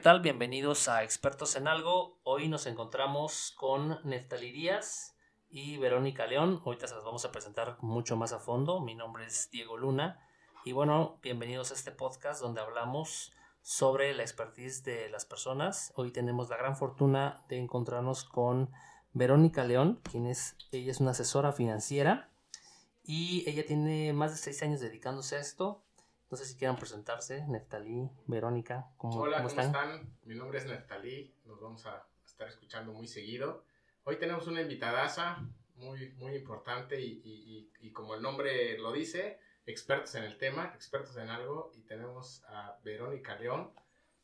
tal? Bienvenidos a Expertos en Algo. Hoy nos encontramos con Neftali Díaz y Verónica León. Ahorita se las vamos a presentar mucho más a fondo. Mi nombre es Diego Luna. Y bueno, bienvenidos a este podcast donde hablamos sobre la expertise de las personas. Hoy tenemos la gran fortuna de encontrarnos con Verónica León, quien es, ella es una asesora financiera y ella tiene más de seis años dedicándose a esto. No sé si quieran presentarse, Neftalí, Verónica, ¿cómo, Hola, ¿cómo están? Mi nombre es Neftalí, nos vamos a estar escuchando muy seguido. Hoy tenemos una invitadaza muy, muy importante y, y, y, como el nombre lo dice, expertos en el tema, expertos en algo, y tenemos a Verónica León,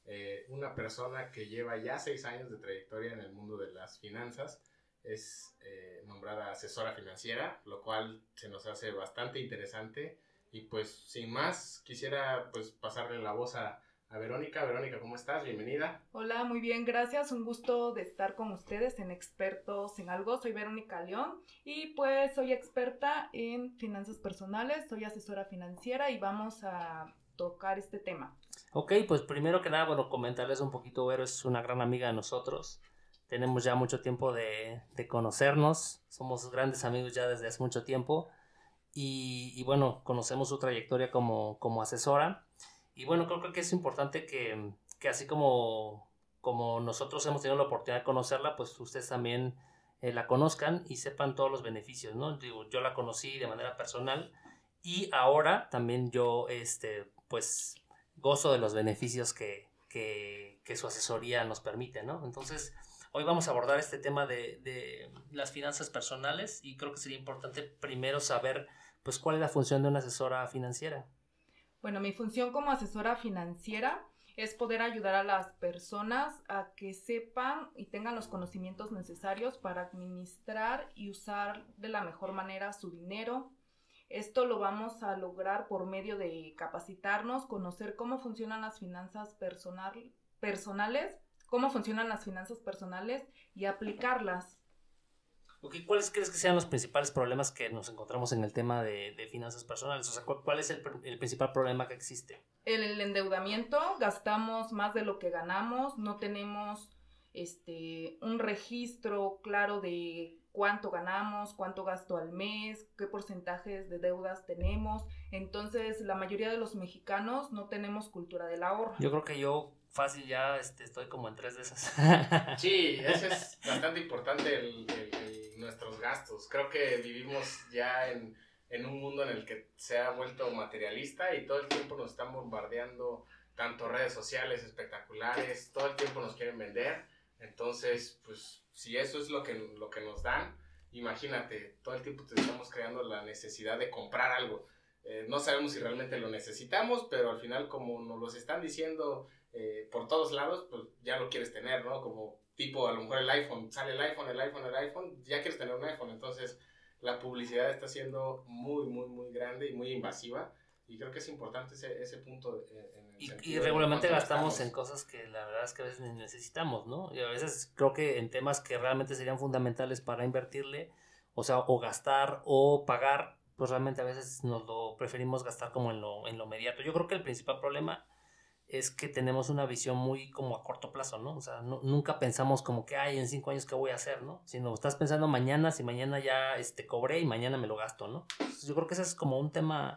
eh, una persona que lleva ya seis años de trayectoria en el mundo de las finanzas, es eh, nombrada asesora financiera, lo cual se nos hace bastante interesante y pues sin más, quisiera pues pasarle la voz a, Verónica. Verónica, ¿cómo estás? Bienvenida. Hola, muy bien, gracias. Un gusto de estar con ustedes en Expertos en Algo. Soy Verónica León y pues soy experta en finanzas personales, soy asesora financiera y vamos a tocar este tema. Ok, pues primero que nada, bueno, comentarles un poquito, Vero es una gran amiga de nosotros. Tenemos ya mucho tiempo de, de conocernos, somos grandes amigos ya desde hace mucho tiempo y, bueno, conocemos su trayectoria como, como asesora. Y bueno, creo, que es importante que, que, así como, como nosotros hemos tenido la oportunidad de conocerla, pues ustedes también eh, la conozcan y sepan todos los beneficios, ¿no? Digo, yo la conocí de manera personal y ahora también yo, este, pues, gozo de los beneficios que, que, que su asesoría nos permite, ¿no? Entonces, hoy vamos a abordar este tema de, de las finanzas personales y creo que sería importante primero saber pues ¿cuál es la función de una asesora financiera? Bueno, mi función como asesora financiera es poder ayudar a las personas a que sepan y tengan los conocimientos necesarios para administrar y usar de la mejor manera su dinero. Esto lo vamos a lograr por medio de capacitarnos, conocer cómo funcionan las finanzas personal, personales, cómo funcionan las finanzas personales y aplicarlas. ¿Cuáles crees que sean los principales problemas que nos encontramos en el tema de, finanzas personales? O sea, ¿cuál, es el, principal problema que existe? El, endeudamiento, gastamos más de lo que ganamos, no tenemos este, un registro claro de cuánto ganamos, cuánto gasto al mes, qué porcentajes de deudas tenemos. Entonces, la mayoría de los mexicanos no tenemos cultura del ahorro. Yo creo que yo fácil ya este, estoy como en tres de esas. Sí, eso es bastante importante el nuestros gastos. Creo que vivimos ya en, en, un mundo en el que se ha vuelto materialista y todo el tiempo nos están bombardeando tanto redes sociales espectaculares, todo el tiempo nos quieren vender. Entonces, pues si eso es lo que, lo que nos dan, imagínate, todo el tiempo te estamos creando la necesidad de comprar algo. Eh, no sabemos si realmente lo necesitamos, pero al final como nos lo están diciendo eh, por todos lados, pues ya lo quieres tener, ¿no? Como tipo a lo mejor el iPhone, sale el iPhone, el iPhone, el iPhone, ya quieres tener un iPhone, entonces la publicidad está siendo muy, muy, muy grande y muy invasiva y creo que es importante ese, ese punto. En el y, y regularmente gastamos en cosas que la verdad es que a veces necesitamos, ¿no? Y a veces creo que en temas que realmente serían fundamentales para invertirle, o sea, o gastar o pagar, pues realmente a veces nos lo preferimos gastar como en lo, en lo inmediato. Yo creo que el principal problema es que tenemos una visión muy como a corto plazo, ¿no? O sea, nunca pensamos como que, ay, en cinco años, ¿qué voy a hacer, no? Sino estás pensando mañana, si mañana ya este, cobré y mañana me lo gasto, ¿no? yo creo que ese es como un tema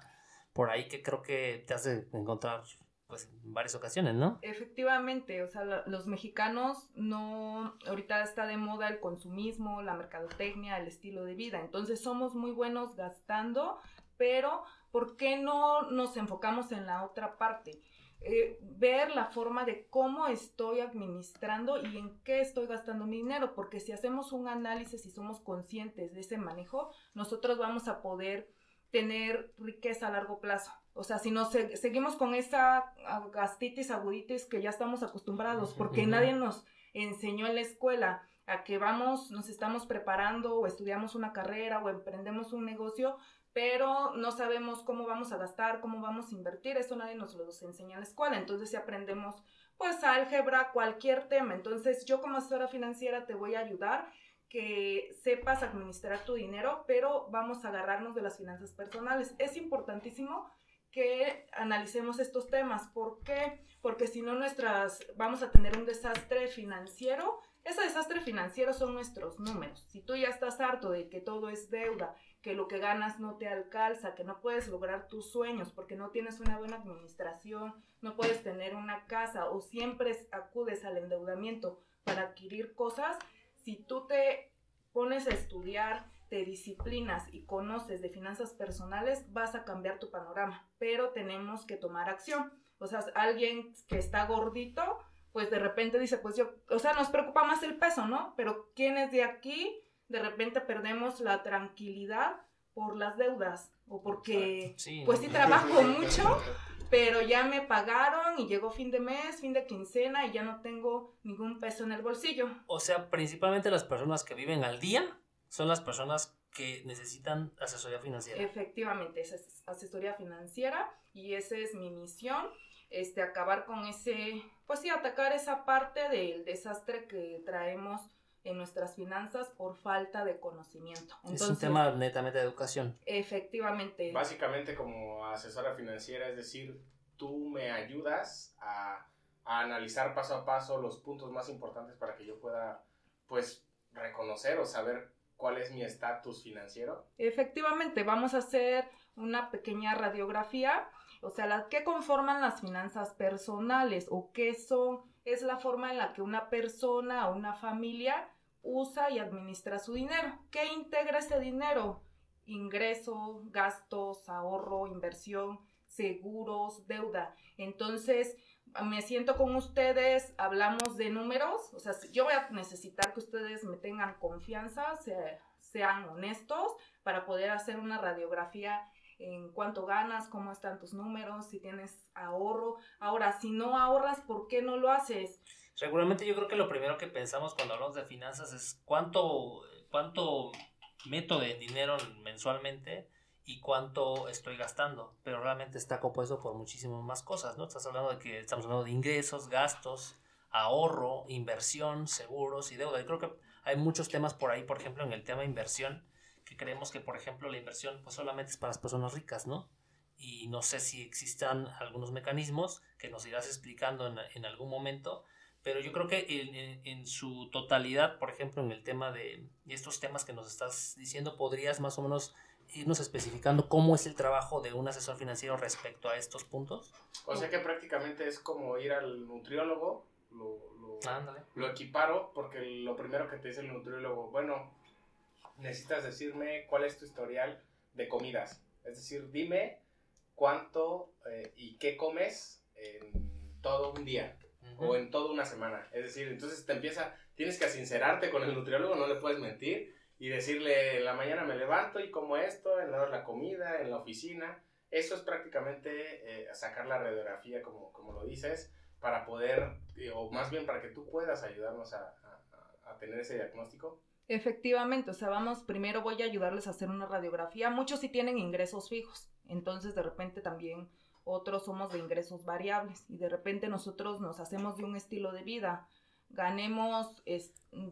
por ahí que creo que te hace encontrar pues en varias ocasiones, ¿no? Efectivamente, o sea, los mexicanos no, ahorita está de moda el consumismo, la mercadotecnia, el estilo de vida, entonces somos muy buenos gastando, pero ¿por qué no nos enfocamos en la otra parte? Eh, ver la forma de cómo estoy administrando y en qué estoy gastando mi dinero, porque si hacemos un análisis y somos conscientes de ese manejo, nosotros vamos a poder tener riqueza a largo plazo. O sea, si nos seguimos con esa gastitis, aguditis que ya estamos acostumbrados, porque nadie nos enseñó en la escuela a que vamos, nos estamos preparando o estudiamos una carrera o emprendemos un negocio, pero no sabemos cómo vamos a gastar, cómo vamos a invertir, eso nadie nos lo enseña en la escuela, entonces si aprendemos pues álgebra, cualquier tema, entonces yo como asesora financiera te voy a ayudar que sepas administrar tu dinero, pero vamos a agarrarnos de las finanzas personales. Es importantísimo que analicemos estos temas. ¿Por qué? Porque si no nuestras, vamos a tener un desastre financiero. Ese desastre financiero son nuestros números. Si tú ya estás harto de que todo es deuda, que lo que ganas no te alcanza, que no puedes lograr tus sueños porque no tienes una buena administración, no puedes tener una casa o siempre acudes al endeudamiento para adquirir cosas, si tú te pones a estudiar, te disciplinas y conoces de finanzas personales, vas a cambiar tu panorama, pero tenemos que tomar acción. O sea, alguien que está gordito, pues de repente dice, pues yo, o sea, nos preocupa más el peso, ¿no? Pero ¿quiénes de aquí de repente perdemos la tranquilidad por las deudas? O porque, pues sí trabajo mucho, pero ya me pagaron y llegó fin de mes, fin de quincena y ya no tengo ningún peso en el bolsillo. O sea, principalmente las personas que viven al día son las personas que necesitan asesoría financiera. Efectivamente, esa es asesoría financiera y esa es mi misión, este, acabar con ese, pues sí, atacar esa parte del desastre que traemos en nuestras finanzas por falta de conocimiento. es un tema netamente de educación. Efectivamente. Básicamente como asesora financiera, es decir, tú me ayudas a, a analizar paso a paso los puntos más importantes para que yo pueda, pues, reconocer o saber cuál es mi estatus financiero. Efectivamente, vamos a hacer una pequeña radiografía, o sea, las que conforman las finanzas personales o qué son es la forma en la que una persona o una familia usa y administra su dinero. ¿Qué integra ese dinero? Ingreso, gastos, ahorro, inversión, seguros, deuda. Entonces, me siento con ustedes, hablamos de números, o sea, yo voy a necesitar que ustedes me tengan confianza, sean honestos para poder hacer una radiografía en cuánto ganas, cómo están tus números, si tienes ahorro. Ahora, si no ahorras, ¿por qué no lo haces? Seguramente yo creo que lo primero que pensamos cuando hablamos de finanzas es cuánto, cuánto meto de dinero mensualmente y cuánto estoy gastando, pero realmente está compuesto por muchísimas más cosas, ¿no? Estás hablando de que estamos hablando de ingresos, gastos, ahorro, inversión, seguros y deuda. Yo creo que hay muchos temas por ahí, por ejemplo, en el tema inversión, que creemos que, por ejemplo, la inversión pues solamente es para las personas ricas, ¿no? Y no sé si existan algunos mecanismos que nos irás explicando en, algún momento, pero yo creo que en, su totalidad, por ejemplo, en el tema de estos temas que nos estás diciendo, podrías más o menos irnos especificando cómo es el trabajo de un asesor financiero respecto a estos puntos. O sea que prácticamente es como ir al nutriólogo, lo, lo, lo equiparo, porque lo primero que te dice el nutriólogo, bueno, necesitas decirme cuál es tu historial de comidas. Es decir, dime cuánto eh, y qué comes en todo un día o en toda una semana. Es decir, entonces te empieza, tienes que sincerarte con el nutriólogo, no le puedes mentir y decirle, en la mañana me levanto y como esto, en la hora de la comida, en la oficina. Eso es prácticamente eh, sacar la radiografía, como, como lo dices, para poder, eh, o más bien para que tú puedas ayudarnos a, a tener ese diagnóstico Efectivamente, o sea, vamos, primero voy a ayudarles a hacer una radiografía. Muchos sí tienen ingresos fijos, entonces de repente también otros somos de ingresos variables y de repente nosotros nos hacemos de un estilo de vida. Ganemos,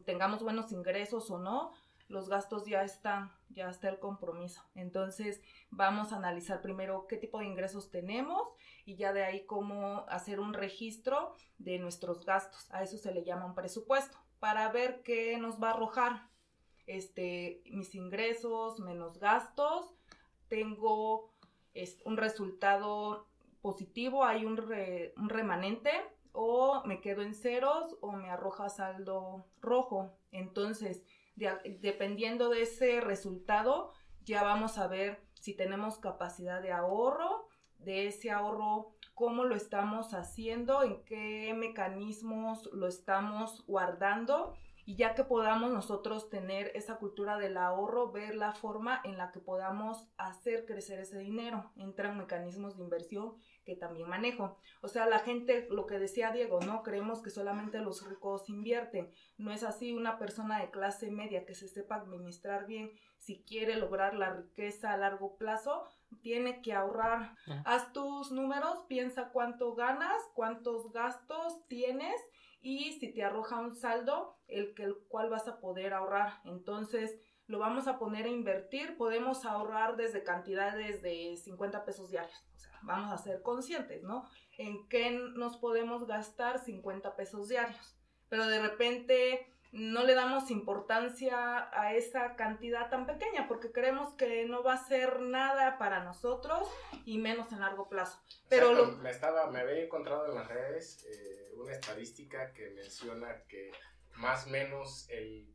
tengamos buenos ingresos o no, los gastos ya están, ya está el compromiso. Entonces vamos a analizar primero qué tipo de ingresos tenemos y ya de ahí cómo hacer un registro de nuestros gastos. A eso se le llama un presupuesto para ver qué nos va a arrojar este, mis ingresos menos gastos. Tengo es, un resultado positivo, hay un, un remanente o me quedo en ceros o me arroja saldo rojo. Entonces, dependiendo de ese resultado, ya vamos a ver si tenemos capacidad de ahorro, de ese ahorro cómo lo estamos haciendo, en qué mecanismos lo estamos guardando y ya que podamos nosotros tener esa cultura del ahorro, ver la forma en la que podamos hacer crecer ese dinero. Entran mecanismos de inversión que también manejo. O sea, la gente, lo que decía Diego, ¿no? Creemos que solamente los ricos invierten. No es así una persona de clase media que se sepa administrar bien, si quiere lograr la riqueza a largo plazo, tiene que ahorrar. Haz tus números, piensa cuánto ganas, cuántos gastos tienes y si te arroja un saldo, el, el cual vas a poder ahorrar. Entonces, lo vamos a poner a invertir, podemos ahorrar desde cantidades de 50 pesos diarios. Vamos a ser conscientes, ¿no? En qué nos podemos gastar 50 pesos diarios. Pero de repente no le damos importancia a esa cantidad tan pequeña porque creemos que no va a ser nada para nosotros y menos en largo plazo. Pero me, estaba, me había encontrado en las redes eh, una estadística que menciona que más o menos el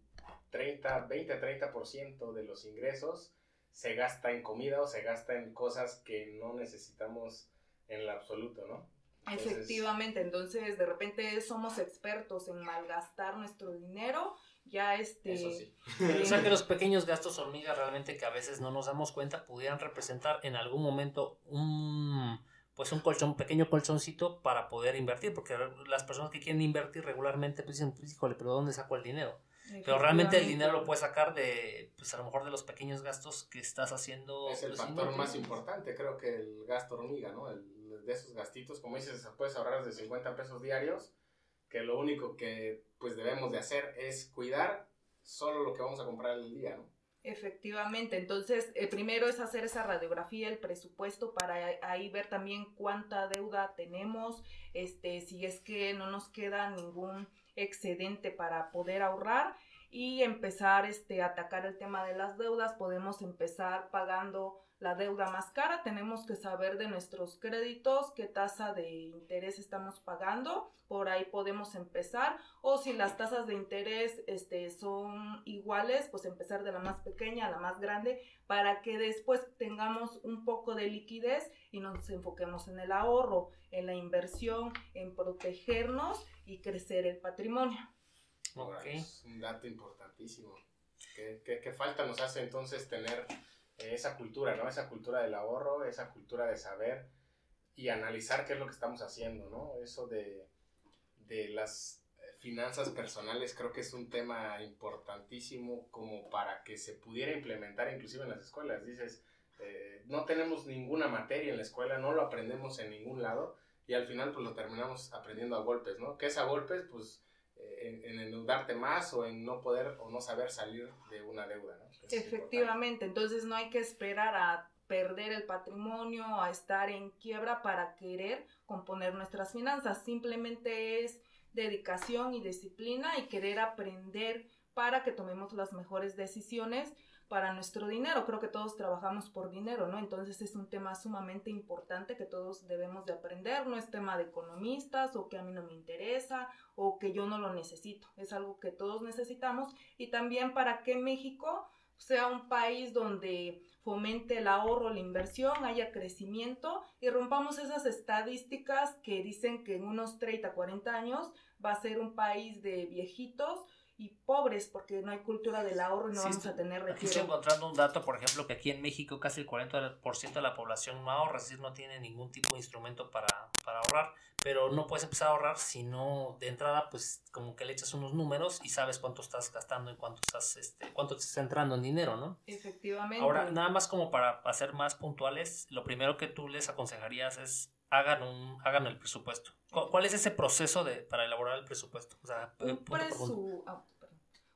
30, 20-30% de los ingresos se gasta en comida o se gasta en cosas que no necesitamos en lo absoluto, ¿no? Efectivamente, entonces de repente somos expertos en malgastar nuestro dinero, ya este... Eso sí. o sea que los pequeños gastos hormiga realmente que a veces no nos damos cuenta pudieran representar en algún momento un pues un colchón, un pequeño colchoncito para poder invertir, porque las personas que quieren invertir regularmente pues dicen, pues, híjole, pero ¿dónde saco el dinero? Pero realmente el dinero lo puedes sacar de, pues a lo mejor de los pequeños gastos que estás haciendo. Es el pues, factor más importante, creo que el gasto hormiga, ¿no? El, de esos gastitos, como dices, puedes ahorrar de 50 pesos diarios, que lo único que pues debemos de hacer es cuidar solo lo que vamos a comprar el día. Efectivamente, entonces eh, primero es hacer esa radiografía, el presupuesto para ahí ver también cuánta deuda tenemos, este, si es que no nos queda ningún excedente para poder ahorrar y empezar este, a atacar el tema de las deudas. Podemos empezar pagando la deuda más cara, tenemos que saber de nuestros créditos qué tasa de interés estamos pagando, por ahí podemos empezar, o si las tasas de interés este, son iguales, pues empezar de la más pequeña a la más grande para que después tengamos un poco de liquidez y nos enfoquemos en el ahorro, en la inversión, en protegernos y crecer el patrimonio. Es un dato importantísimo. ¿Qué, falta nos hace entonces tener esa cultura, ¿no? Esa cultura del ahorro, esa cultura de saber y analizar qué es lo que estamos haciendo, ¿no? Eso de, de las finanzas personales creo que es un tema importantísimo como para que se pudiera implementar inclusive en las escuelas. Dices, eh, no tenemos ninguna materia en la escuela, no lo aprendemos en ningún lado y al final pues lo terminamos aprendiendo a golpes, ¿no? ¿Qué es a golpes? Pues eh, en, endeudarte más o en no poder o no saber salir de una deuda, ¿no? Efectivamente, entonces no hay que esperar a perder el patrimonio, a estar en quiebra para querer componer nuestras finanzas, simplemente es dedicación y disciplina y querer aprender para que tomemos las mejores decisiones para nuestro dinero. Creo que todos trabajamos por dinero, ¿no? Entonces es un tema sumamente importante que todos debemos de aprender. No es tema de economistas o que a mí no me interesa o que yo no lo necesito. Es algo que todos necesitamos y también para que México sea un país donde fomente el ahorro, la inversión, haya crecimiento y rompamos esas estadísticas que dicen que en unos 30, 40 años va a ser un país de viejitos y pobres porque no hay cultura del ahorro y no vamos a tener retiro. Estoy encontrando un dato, por ejemplo, que aquí en México casi el 40% de la población no ahorra, es decir, no tiene ningún tipo de instrumento para, para ahorrar, pero no puedes empezar a ahorrar si no de entrada pues como que le echas unos números y sabes cuánto estás gastando y cuánto estás este cuánto te está entrando en dinero, ¿no? Efectivamente. Ahora, nada más como para hacer más puntuales, lo primero que tú les aconsejarías es hagan un hagan el presupuesto. ¿Cuál es ese proceso de para elaborar el presupuesto? O sea, un, ah,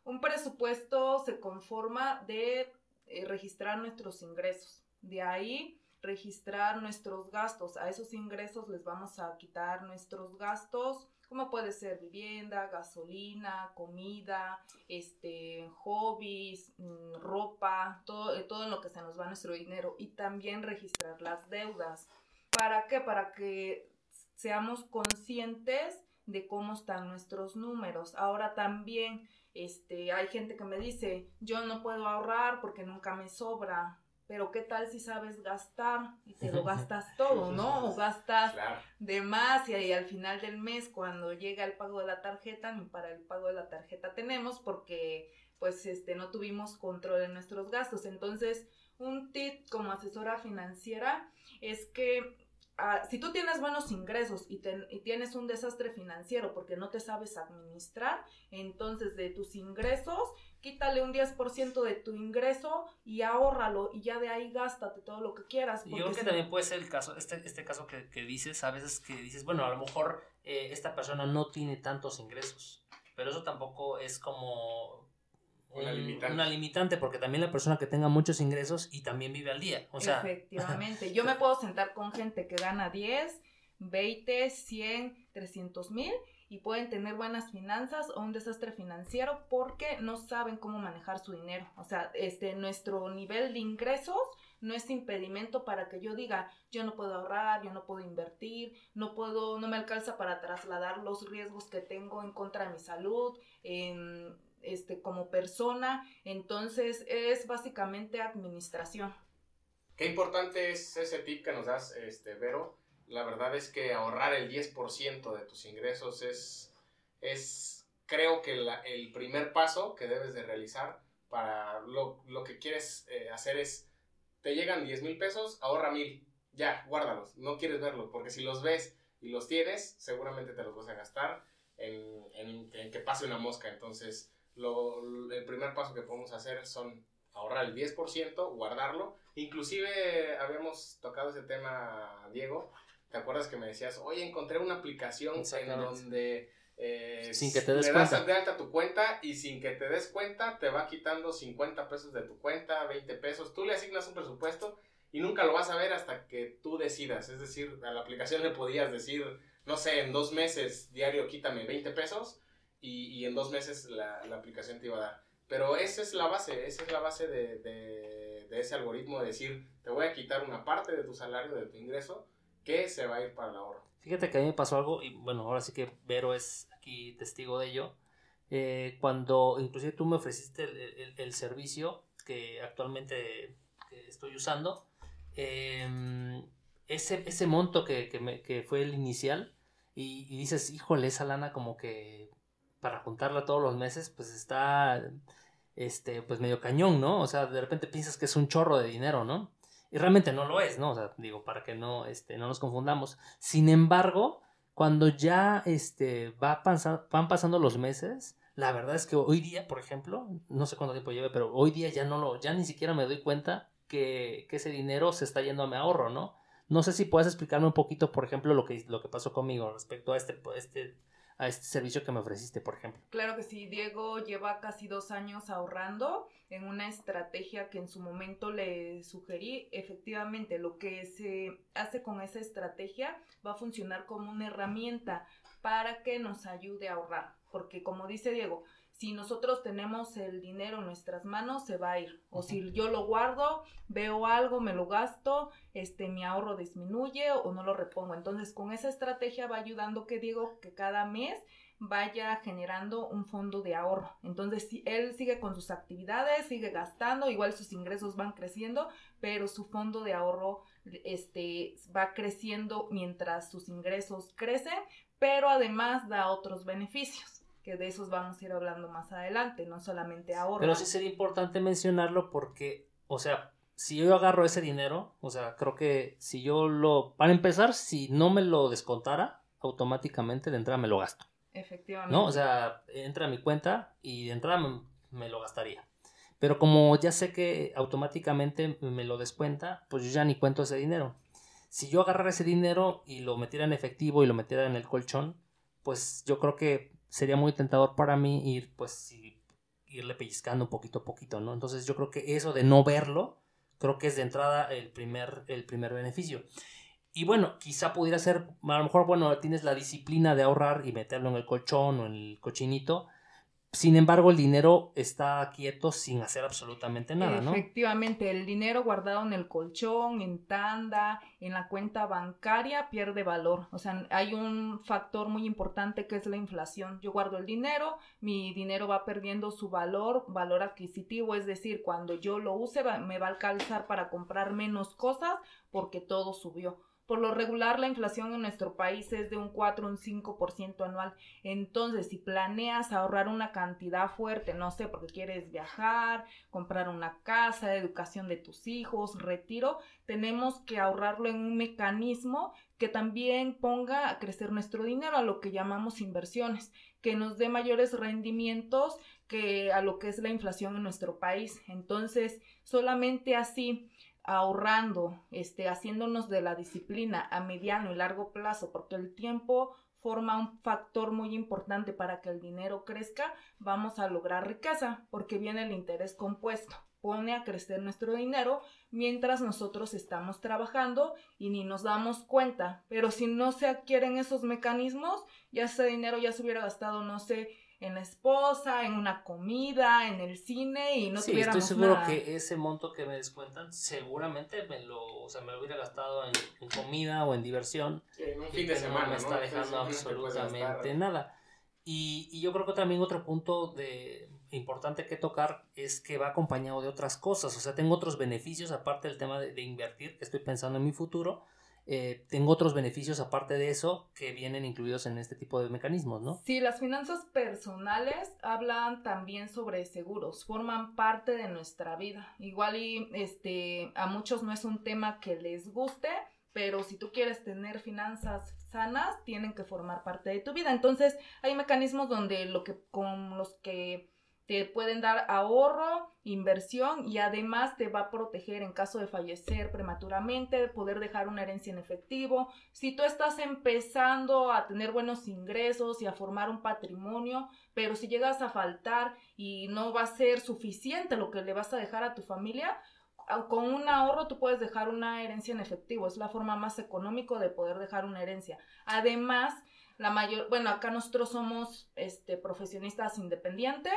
un presupuesto se conforma de eh, registrar nuestros ingresos. De ahí registrar nuestros gastos. A esos ingresos les vamos a quitar nuestros gastos, como puede ser vivienda, gasolina, comida, este, hobbies, mm, ropa, todo, todo en lo que se nos va nuestro dinero. Y también registrar las deudas. ¿Para qué? Para que seamos conscientes de cómo están nuestros números. Ahora también este, hay gente que me dice, yo no puedo ahorrar porque nunca me sobra. Pero qué tal si sabes gastar y te lo gastas todo, ¿no? O gastas de más y, ahí al final del mes cuando llega el pago de la tarjeta, ni para el pago de la tarjeta tenemos porque pues este no tuvimos control de nuestros gastos. Entonces, un tip como asesora financiera es que Ah, si tú tienes buenos ingresos y, y, tienes un desastre financiero porque no te sabes administrar, entonces de tus ingresos quítale un 10% de tu ingreso y ahórralo y ya de ahí gástate todo lo que quieras. Yo creo que también puede ser el caso, este, este caso que, que dices, a veces que dices, bueno, a lo mejor eh, esta persona no tiene tantos ingresos, pero eso tampoco es como una limitante. una limitante, porque también la persona que tenga muchos ingresos y también vive al día, o sea... Efectivamente, yo me puedo sentar con gente que gana 10, 20, 100, 300 mil y pueden tener buenas finanzas o un desastre financiero porque no saben cómo manejar su dinero. O sea, este, nuestro nivel de ingresos no es impedimento para que yo diga, yo no puedo ahorrar, yo no puedo invertir, no puedo, no me alcanza para trasladar los riesgos que tengo en contra de mi salud, en, este, como persona. Entonces es básicamente administración. Qué importante es ese tip que nos das, este, Vero la verdad es que ahorrar el 10% de tus ingresos es, es creo que el primer paso que debes de realizar para lo, que quieres eh, hacer es, te llegan 10 mil pesos, ahorra mil, ya, guárdalos, no quieres verlos, porque si los ves y los tienes, seguramente te los vas a gastar en, en, que pase una mosca. Entonces, lo, el primer paso que podemos hacer son ahorrar el 10%, guardarlo. Inclusive habíamos tocado ese tema, Diego, ¿Te acuerdas que me decías, oye, encontré una aplicación en donde eh, sin que te des le cuenta. das de alta tu cuenta y sin que te des cuenta te va quitando 50 pesos de tu cuenta, 20 pesos. Tú le asignas un presupuesto y nunca lo vas a ver hasta que tú decidas. Es decir, a la aplicación le podías decir, no sé, en dos meses diario quítame 20 pesos y, y en dos meses la, la, aplicación te iba a dar. Pero esa es la base, esa es la base de, de, ese algoritmo de decir, te voy a quitar una parte de tu salario, de tu ingreso que se va a ir para el ahorro. Fíjate que a mí me pasó algo, y bueno, ahora sí que Vero es aquí testigo de ello. Eh, cuando inclusive tú me ofreciste el, servicio que actualmente estoy usando, em, ese, ese monto que, que, fue el inicial, y, dices, híjole, esa lana como que para juntarla todos los meses, pues está, este, pues medio cañón, ¿no? O sea, de repente piensas que es un chorro de dinero, ¿no? Y realmente no lo es, ¿no? O sea, digo, para que no, este, no nos confundamos. Sin embargo, cuando ya este, va van pasando los meses, la verdad es que hoy día, por ejemplo, no sé cuánto tiempo lleve, pero hoy día ya no lo, ya ni siquiera me doy cuenta que, que ese dinero se está yendo a mi ahorro, ¿no? No sé si puedes explicarme un poquito, por ejemplo, lo que, lo que pasó conmigo respecto a este, este, a este servicio que me ofreciste, por ejemplo. Claro que sí, Diego lleva casi dos años ahorrando en una estrategia que en su momento le sugerí. Efectivamente, lo que se hace con esa estrategia va a funcionar como una herramienta para que nos ayude a ahorrar. Porque como dice Diego, si nosotros tenemos el dinero en nuestras manos, se va a ir. O si yo lo guardo, veo algo, me lo gasto, este, mi ahorro disminuye o no lo repongo. Entonces, con esa estrategia va ayudando que digo que cada mes vaya generando un fondo de ahorro. Entonces, si él sigue con sus actividades, sigue gastando, igual sus ingresos van creciendo, pero su fondo de ahorro este, va creciendo mientras sus ingresos crecen, pero además da otros beneficios que de esos vamos a ir hablando más adelante, no solamente ahorro. Pero sí sería importante mencionarlo porque, o sea, si yo agarro ese dinero, o sea, creo que si yo lo, para empezar, si no me lo descontara, automáticamente de entrada me lo gasto. Efectivamente. ¿No? O sea, entra a mi cuenta y de entrada me, lo gastaría. Pero como ya sé que automáticamente me lo descuenta, pues yo ya ni cuento ese dinero. Si yo agarrara ese dinero y lo metiera en efectivo y lo metiera en el colchón, pues yo creo que sería muy tentador para mí ir, pues, irle pellizcando poquito a poquito, ¿no? Entonces yo creo que eso de no verlo, creo que es de entrada el primer, el primer beneficio. Y bueno, quizá pudiera ser, a lo mejor, bueno, tienes la disciplina de ahorrar y meterlo en el colchón o en el cochinito, sin embargo, el dinero está quieto sin hacer absolutamente nada, ¿no? Efectivamente, el dinero guardado en el colchón, en tanda, en la cuenta bancaria, pierde valor. O sea, hay un factor muy importante que es la inflación. Yo guardo el dinero, mi dinero va perdiendo su valor, valor adquisitivo, es decir, cuando yo lo use me va a alcanzar para comprar menos cosas porque todo subió. Por lo regular, la inflación en nuestro país es de un 4 o un 5% anual. Entonces, si planeas ahorrar una cantidad fuerte, no sé, porque quieres viajar, comprar una casa, educación de tus hijos, retiro, tenemos que ahorrarlo en un mecanismo que también ponga a crecer nuestro dinero, a lo que llamamos inversiones, que nos dé mayores rendimientos que a lo que es la inflación en nuestro país. Entonces, solamente así ahorrando, este, haciéndonos de la disciplina a mediano y largo plazo, porque el tiempo forma un factor muy importante para que el dinero crezca, vamos a lograr riqueza, porque viene el interés compuesto. Pone a crecer nuestro dinero mientras nosotros estamos trabajando y ni nos damos cuenta. Pero si no se adquieren esos mecanismos, ya ese dinero ya se hubiera gastado, no sé, en la esposa, en una comida, en el cine y no sí, estoy seguro que ese monto que me descuentan seguramente me lo, o sea, me lo hubiera gastado en, comida o en diversión. en un fin de semana, no me está dejando absolutamente nada. Y, y, yo creo que también otro punto de importante que tocar es que va acompañado de otras cosas, o sea, tengo otros beneficios aparte del tema de, de invertir, que estoy pensando en mi futuro, eh, tengo otros beneficios aparte de eso que vienen incluidos en este tipo de mecanismos, ¿no? Sí, las finanzas personales hablan también sobre seguros, forman parte de nuestra vida. Igual y este a muchos no es un tema que les guste, pero si tú quieres tener finanzas sanas, tienen que formar parte de tu vida. Entonces, hay mecanismos donde lo que con los que te pueden dar ahorro, inversión y además te va a proteger en caso de fallecer prematuramente, de poder dejar una herencia en efectivo. Si tú estás empezando a tener buenos ingresos y a formar un patrimonio, pero si llegas a faltar y no va a ser suficiente lo que le vas a dejar a tu familia, con un ahorro tú puedes dejar una herencia en efectivo. Es la forma más económica de poder dejar una herencia. Además, la mayor, bueno, acá nosotros somos este, profesionistas independientes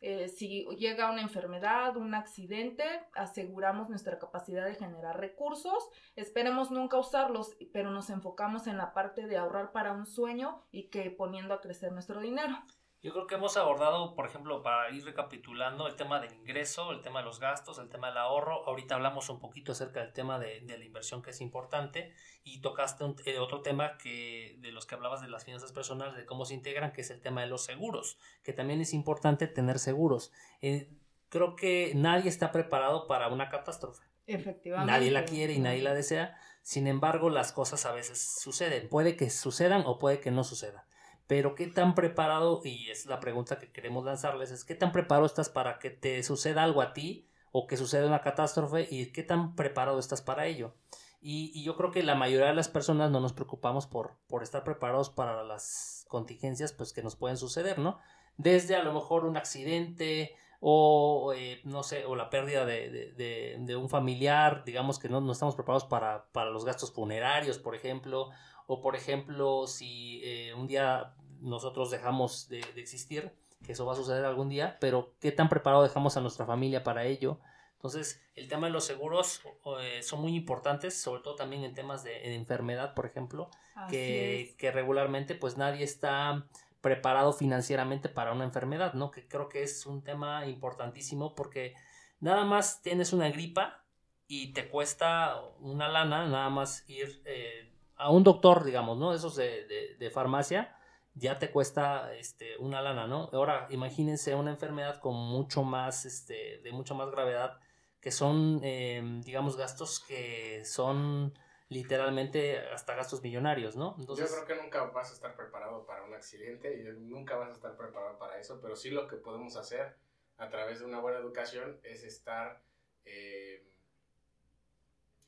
eh, si llega una enfermedad, un accidente, aseguramos nuestra capacidad de generar recursos. Esperemos nunca usarlos, pero nos enfocamos en la parte de ahorrar para un sueño y que poniendo a crecer nuestro dinero. Yo creo que hemos abordado, por ejemplo, para ir recapitulando, el tema del ingreso, el tema de los gastos, el tema del ahorro. Ahorita hablamos un poquito acerca del tema de, la inversión que es importante y tocaste eh, otro tema que de los que hablabas de las finanzas personales, de cómo se integran, que es el tema de los seguros, que también es importante tener seguros. Eh, creo que nadie está preparado para una catástrofe. Efectivamente. Nadie la quiere y nadie la desea. Sin embargo, las cosas a veces suceden. Puede que sucedan o puede que no sucedan. Pero qué tan preparado, y es la pregunta que queremos lanzarles, es qué tan preparado estás para que te suceda algo a ti o que suceda una catástrofe y qué tan preparado estás para ello. Y, yo creo que la mayoría de las personas no nos preocupamos por, por estar preparados para las contingencias pues, que nos pueden suceder, ¿no? Desde a lo mejor un accidente o, eh, no sé, o la pérdida de, un familiar, digamos que no, no estamos preparados para, para, los gastos funerarios, por ejemplo, o por ejemplo, si eh, un día nosotros dejamos de, existir, que eso va a suceder algún día, pero qué tan preparado dejamos a nuestra familia para ello. Entonces, el tema de los seguros eh, son muy importantes, sobre todo también en temas de, enfermedad, por ejemplo, que, que, regularmente pues nadie está preparado financieramente para una enfermedad, ¿no? Que creo que es un tema importantísimo porque nada más tienes una gripa y te cuesta una lana, nada más ir eh, a un doctor, digamos, ¿no? Esos de, de farmacia, ya te cuesta este, una lana, ¿no? Ahora imagínense una enfermedad con mucho más, este, de mucho más gravedad, que son, em, digamos, gastos que son literalmente hasta gastos millonarios, ¿no? Entonces, Yo creo que nunca vas a estar preparado para un accidente y nunca vas a estar preparado para eso, pero sí lo que podemos hacer a través de una buena educación es estar eh,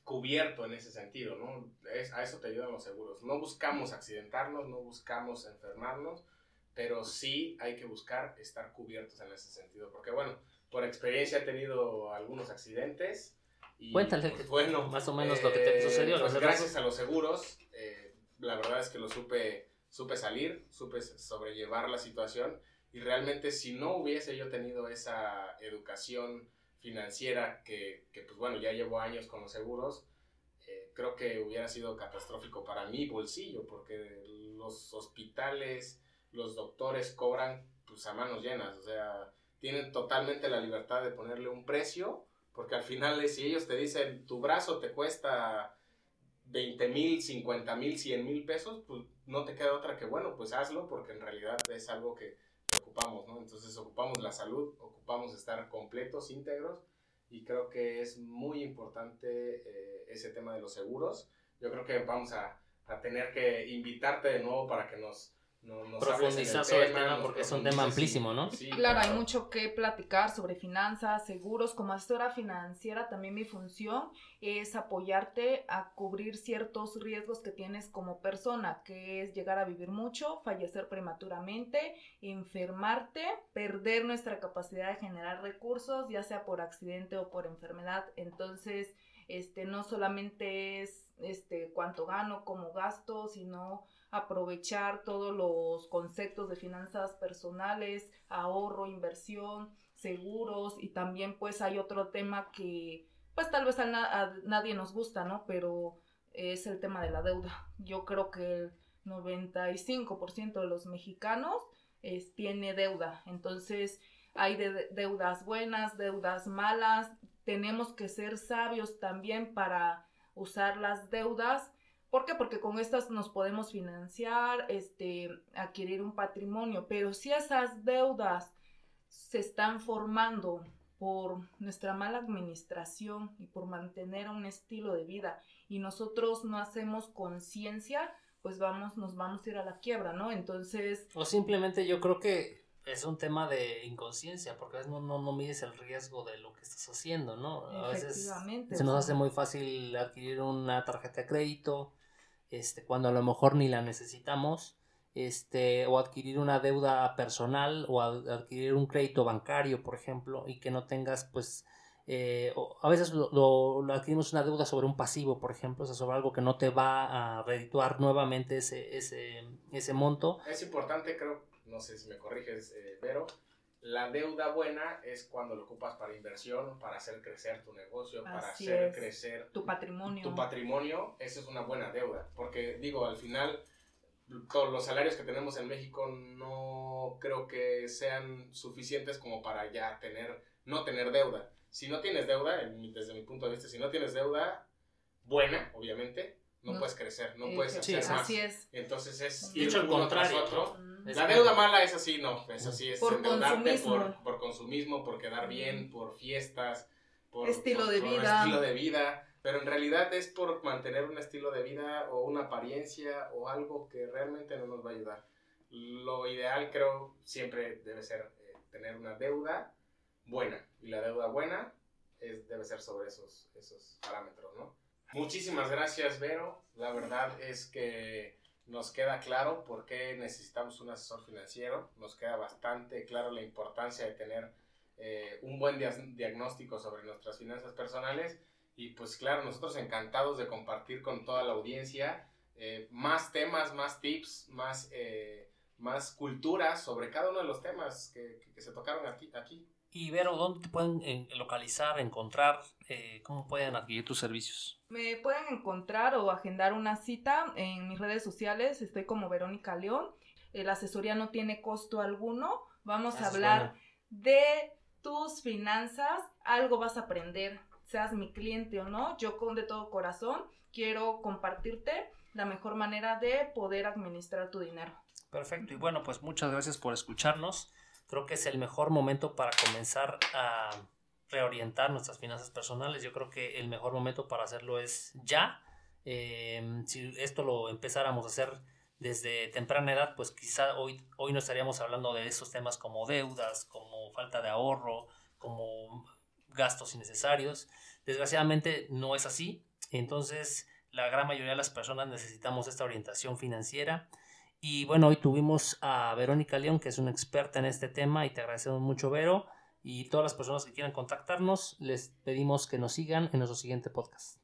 cubierto en ese sentido, ¿no? Es, a eso te ayudan los seguros. No buscamos accidentarnos, no buscamos enfermarnos, pero sí hay que buscar estar cubiertos en ese sentido, porque bueno, por experiencia he tenido algunos accidentes. Y, Cuéntale, pues, bueno, más o menos lo que te sucedió. Pues, gracias a los seguros, eh, la verdad es que lo supe, supe salir, supe sobrellevar la situación y realmente si no hubiese yo tenido esa educación financiera que, que, pues bueno, ya llevo años con los seguros, eh, creo que hubiera sido catastrófico para mi bolsillo, porque los hospitales, los doctores cobran pues a manos llenas, o sea, tienen totalmente la libertad de ponerle un precio, porque al final si ellos te dicen tu brazo te cuesta 20 mil, 50 mil, 100 mil pesos, pues no te queda otra que, bueno, pues hazlo porque en realidad es algo que ocupamos, ¿no? Entonces ocupamos la salud, ocupamos estar completos, íntegros y creo que es muy importante eh, ese tema de los seguros. Yo creo que vamos a, a tener que invitarte de nuevo para que nos no, profundizar sobre el tema porque es un tema amplísimo, ¿no? Sí, claro, hay mucho que platicar sobre finanzas, seguros. Como asesora financiera, también mi función es apoyarte a cubrir ciertos riesgos que tienes como persona, que es llegar a vivir mucho, fallecer prematuramente, enfermarte, perder nuestra capacidad de generar recursos, ya sea por accidente o por enfermedad. Entonces, este, no solamente es este, cuánto gano, cómo gasto, sino aprovechar todos los conceptos de finanzas personales, ahorro, inversión, seguros y también pues hay otro tema que pues tal vez a, nadie nos gusta, ¿no? Pero es el tema de la deuda. Yo creo que el 95% de los mexicanos tiene deuda. Entonces hay deudas buenas, deudas malas. Tenemos que ser sabios también para usar las deudas ¿Por qué? Porque con estas nos podemos financiar, este, adquirir un patrimonio, pero si esas deudas se están formando por nuestra mala administración y por mantener un estilo de vida y nosotros no hacemos conciencia, pues vamos, nos vamos a ir a la quiebra, ¿no? Entonces... O simplemente yo creo que es un tema de inconsciencia, porque a veces no, no, no mides el riesgo de lo que estás haciendo, ¿no? A veces se nos hace muy fácil adquirir una tarjeta de crédito, este, cuando a lo mejor ni la necesitamos, este, o adquirir una deuda personal o adquirir un crédito bancario, por ejemplo, y que no tengas, pues, eh, a veces lo, adquirimos una deuda sobre un pasivo, por ejemplo, o sea, sobre algo que no te va a redituar nuevamente ese, ese, ese monto. Es importante, creo, no sé si me corriges, eh, pero la deuda buena es cuando lo ocupas para inversión, para hacer crecer tu negocio, para hacer crecer tu patrimonio. Tu patrimonio, esa es una buena deuda. Porque digo, al final, todos los salarios que tenemos en México no creo que sean suficientes como para ya tener, no tener deuda. Si no tienes deuda, desde mi punto de vista, si no tienes deuda buena, obviamente, no, puedes crecer, no puedes hacer más. Así es. Entonces es ir uno contrario. otro. La deuda mala es así, no, es así, es por consumismo. Por, consumismo, por quedar bien, por fiestas, por estilo de vida. estilo de vida, pero en realidad es por mantener un estilo de vida o una apariencia o algo que realmente no nos va a ayudar. Lo ideal creo siempre debe ser eh, tener una deuda buena y la deuda buena es, debe ser sobre esos, esos parámetros, ¿no? Muchísimas gracias, Vero. La verdad es que nos queda claro por qué necesitamos un asesor financiero, nos queda bastante claro la importancia de tener eh, un buen diagnóstico sobre nuestras finanzas personales y pues claro, nosotros encantados de compartir con toda la audiencia eh, más temas, más tips, más, eh, más cultura sobre cada uno de los temas que, que se tocaron aquí. aquí. Y Vero, ¿dónde te pueden eh, localizar, encontrar? Eh, ¿Cómo pueden adquirir tus servicios? Me pueden encontrar o agendar una cita en mis redes sociales. Estoy como Verónica León. La asesoría no tiene costo alguno. Vamos a hablar de tus finanzas. Algo vas a aprender, seas mi cliente o no. Yo con de todo corazón quiero compartirte la mejor manera de poder administrar tu dinero. Perfecto. Y bueno, pues muchas gracias por escucharnos creo que es el mejor momento para comenzar a reorientar nuestras finanzas personales. Yo creo que el mejor momento para hacerlo es ya. Em, si esto lo empezáramos a hacer desde temprana edad, pues quizá hoy, hoy no estaríamos hablando de esos temas como deudas, como falta de ahorro, como gastos innecesarios. Desgraciadamente no es así. Entonces, la gran mayoría de las personas necesitamos esta orientación financiera y bueno, hoy tuvimos a Verónica León, que es una experta en este tema, y te agradecemos mucho, Vero. Y todas las personas que quieran contactarnos, les pedimos que nos sigan en nuestro siguiente podcast.